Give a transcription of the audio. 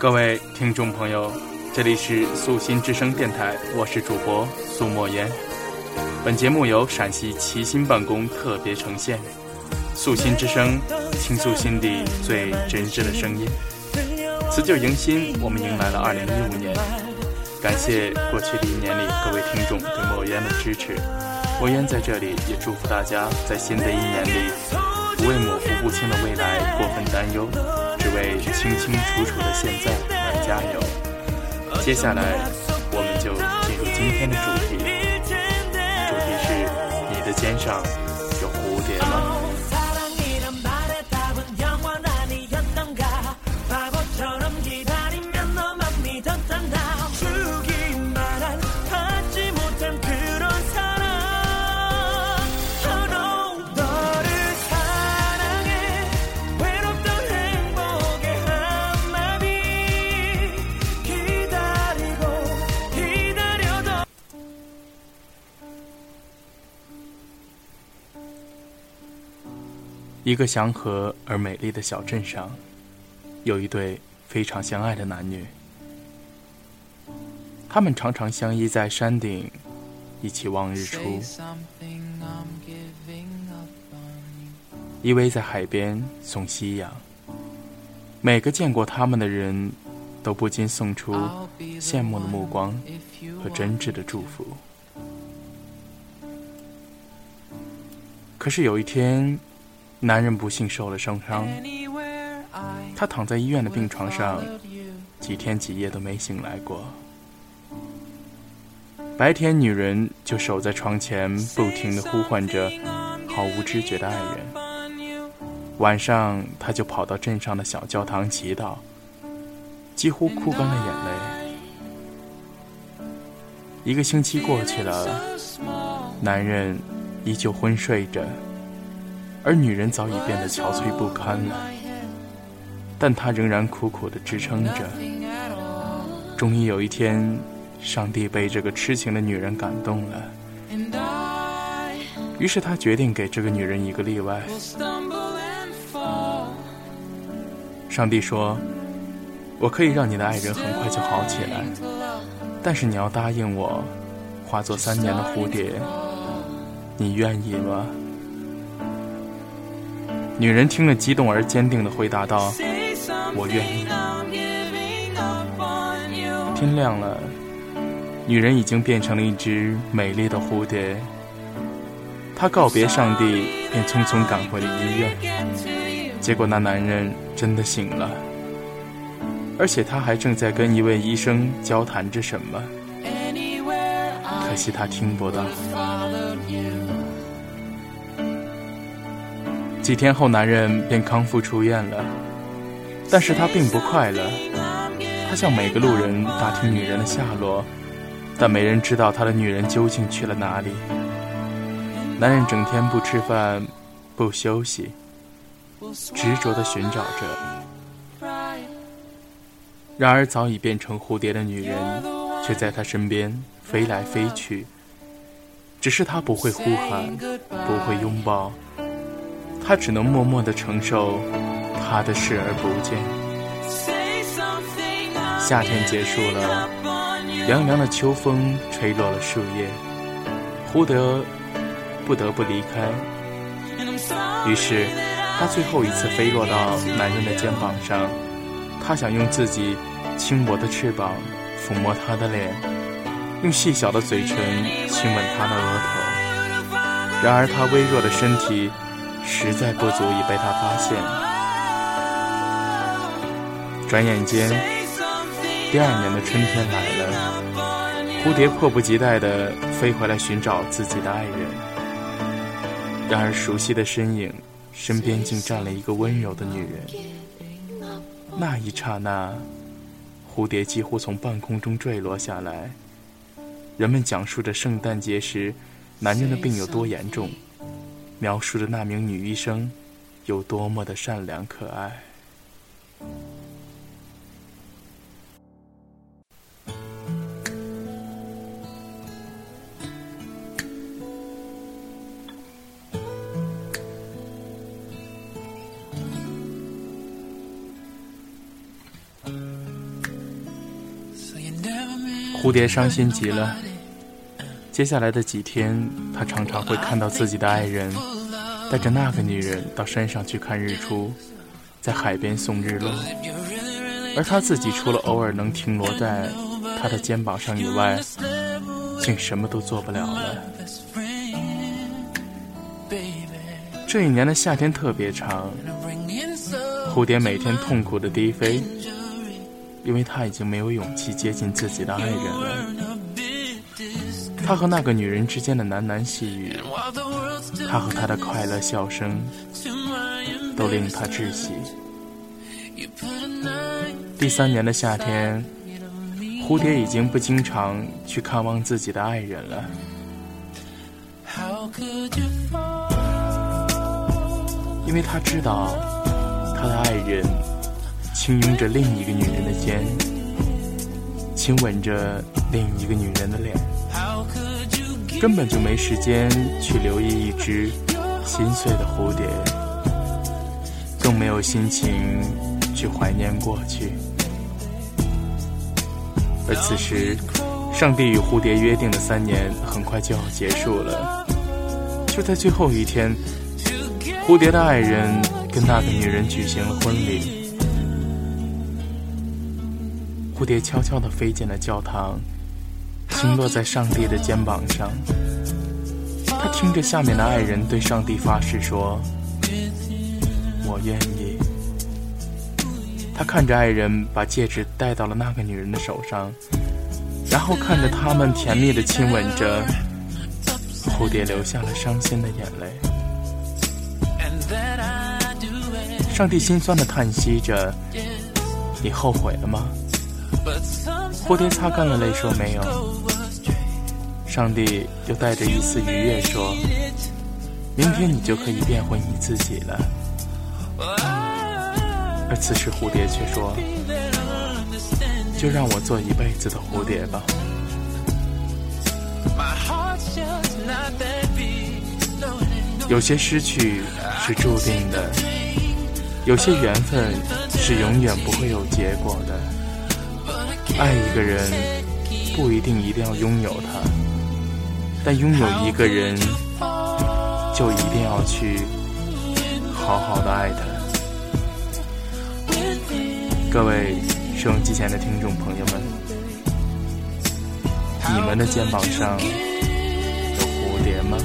各位听众朋友，这里是素心之声电台，我是主播苏墨烟。本节目由陕西齐心办公特别呈现，素心之声，倾诉心底最真挚的声音。辞旧迎新，我们迎来了二零一五年。感谢过去的一年里各位听众对墨烟的支持，墨烟在这里也祝福大家在新的一年里，不为模糊不清的未来过分担忧。只为清清楚楚的现在而加油。接下来，我们就进入今天的主题。主题是：你的肩上一个祥和而美丽的小镇上，有一对非常相爱的男女。他们常常相依在山顶，一起望日出；依偎在海边送夕阳。每个见过他们的人，都不禁送出羡慕的目光和真挚的祝福。可是有一天，男人不幸受了重伤，他躺在医院的病床上，几天几夜都没醒来过。白天，女人就守在床前，不停地呼唤着毫无知觉的爱人；晚上，她就跑到镇上的小教堂祈祷，几乎哭干了眼泪。一个星期过去了，男人依旧昏睡着。而女人早已变得憔悴不堪了，但她仍然苦苦地支撑着。终于有一天，上帝被这个痴情的女人感动了，于是他决定给这个女人一个例外。上帝说：“我可以让你的爱人很快就好起来，但是你要答应我，化作三年的蝴蝶，你愿意吗？”女人听了，激动而坚定地回答道：“我愿意。”天亮了，女人已经变成了一只美丽的蝴蝶。她告别上帝，便匆匆赶回了医院。结果那男人真的醒了，而且他还正在跟一位医生交谈着什么。可惜他听不到。几天后，男人便康复出院了，但是他并不快乐。他向每个路人打听女人的下落，但没人知道他的女人究竟去了哪里。男人整天不吃饭，不休息，执着地寻找着。然而，早已变成蝴蝶的女人，却在他身边飞来飞去。只是他不会呼喊，不会拥抱。他只能默默地承受他的视而不见。夏天结束了，凉凉的秋风吹落了树叶，胡德不得不离开。于是，他最后一次飞落到男人的肩膀上，他想用自己轻薄的翅膀抚摸他的脸，用细小的嘴唇亲吻他的额头。然而，他微弱的身体。实在不足以被他发现。转眼间，第二年的春天来了，蝴蝶迫不及待地飞回来寻找自己的爱人。然而，熟悉的身影身边竟站了一个温柔的女人。那一刹那，蝴蝶几乎从半空中坠落下来。人们讲述着圣诞节时男人的病有多严重。描述着那名女医生有多么的善良可爱。蝴蝶伤心极了。接下来的几天，他常常会看到自己的爱人带着那个女人到山上去看日出，在海边送日落，而他自己除了偶尔能停落在他的肩膀上以外，竟什么都做不了了。这一年的夏天特别长，蝴蝶每天痛苦的低飞，因为他已经没有勇气接近自己的爱人了。他和那个女人之间的喃喃细语，他和她的快乐笑声，都令他窒息。第三年的夏天，蝴蝶已经不经常去看望自己的爱人了，因为他知道，他的爱人轻拥着另一个女人的肩，亲吻着另一个女人的脸。根本就没时间去留意一只心碎的蝴蝶，更没有心情去怀念过去。而此时，上帝与蝴蝶约定的三年很快就要结束了。就在最后一天，蝴蝶的爱人跟那个女人举行了婚礼。蝴蝶悄悄地飞进了教堂。停落在上帝的肩膀上，他听着下面的爱人对上帝发誓说：“我愿意。”他看着爱人把戒指戴到了那个女人的手上，然后看着他们甜蜜的亲吻着，蝴蝶流下了伤心的眼泪。上帝心酸的叹息着：“你后悔了吗？”蝴蝶擦干了泪说：“没有。”上帝又带着一丝愉悦说：“明天你就可以变回你自己了。”而此时蝴蝶却说：“就让我做一辈子的蝴蝶吧。”有些失去是注定的，有些缘分是永远不会有结果的。爱一个人，不一定一定要拥有他。但拥有一个人，就一定要去好好的爱他。各位收音机前的听众朋友们，你们的肩膀上有蝴蝶吗？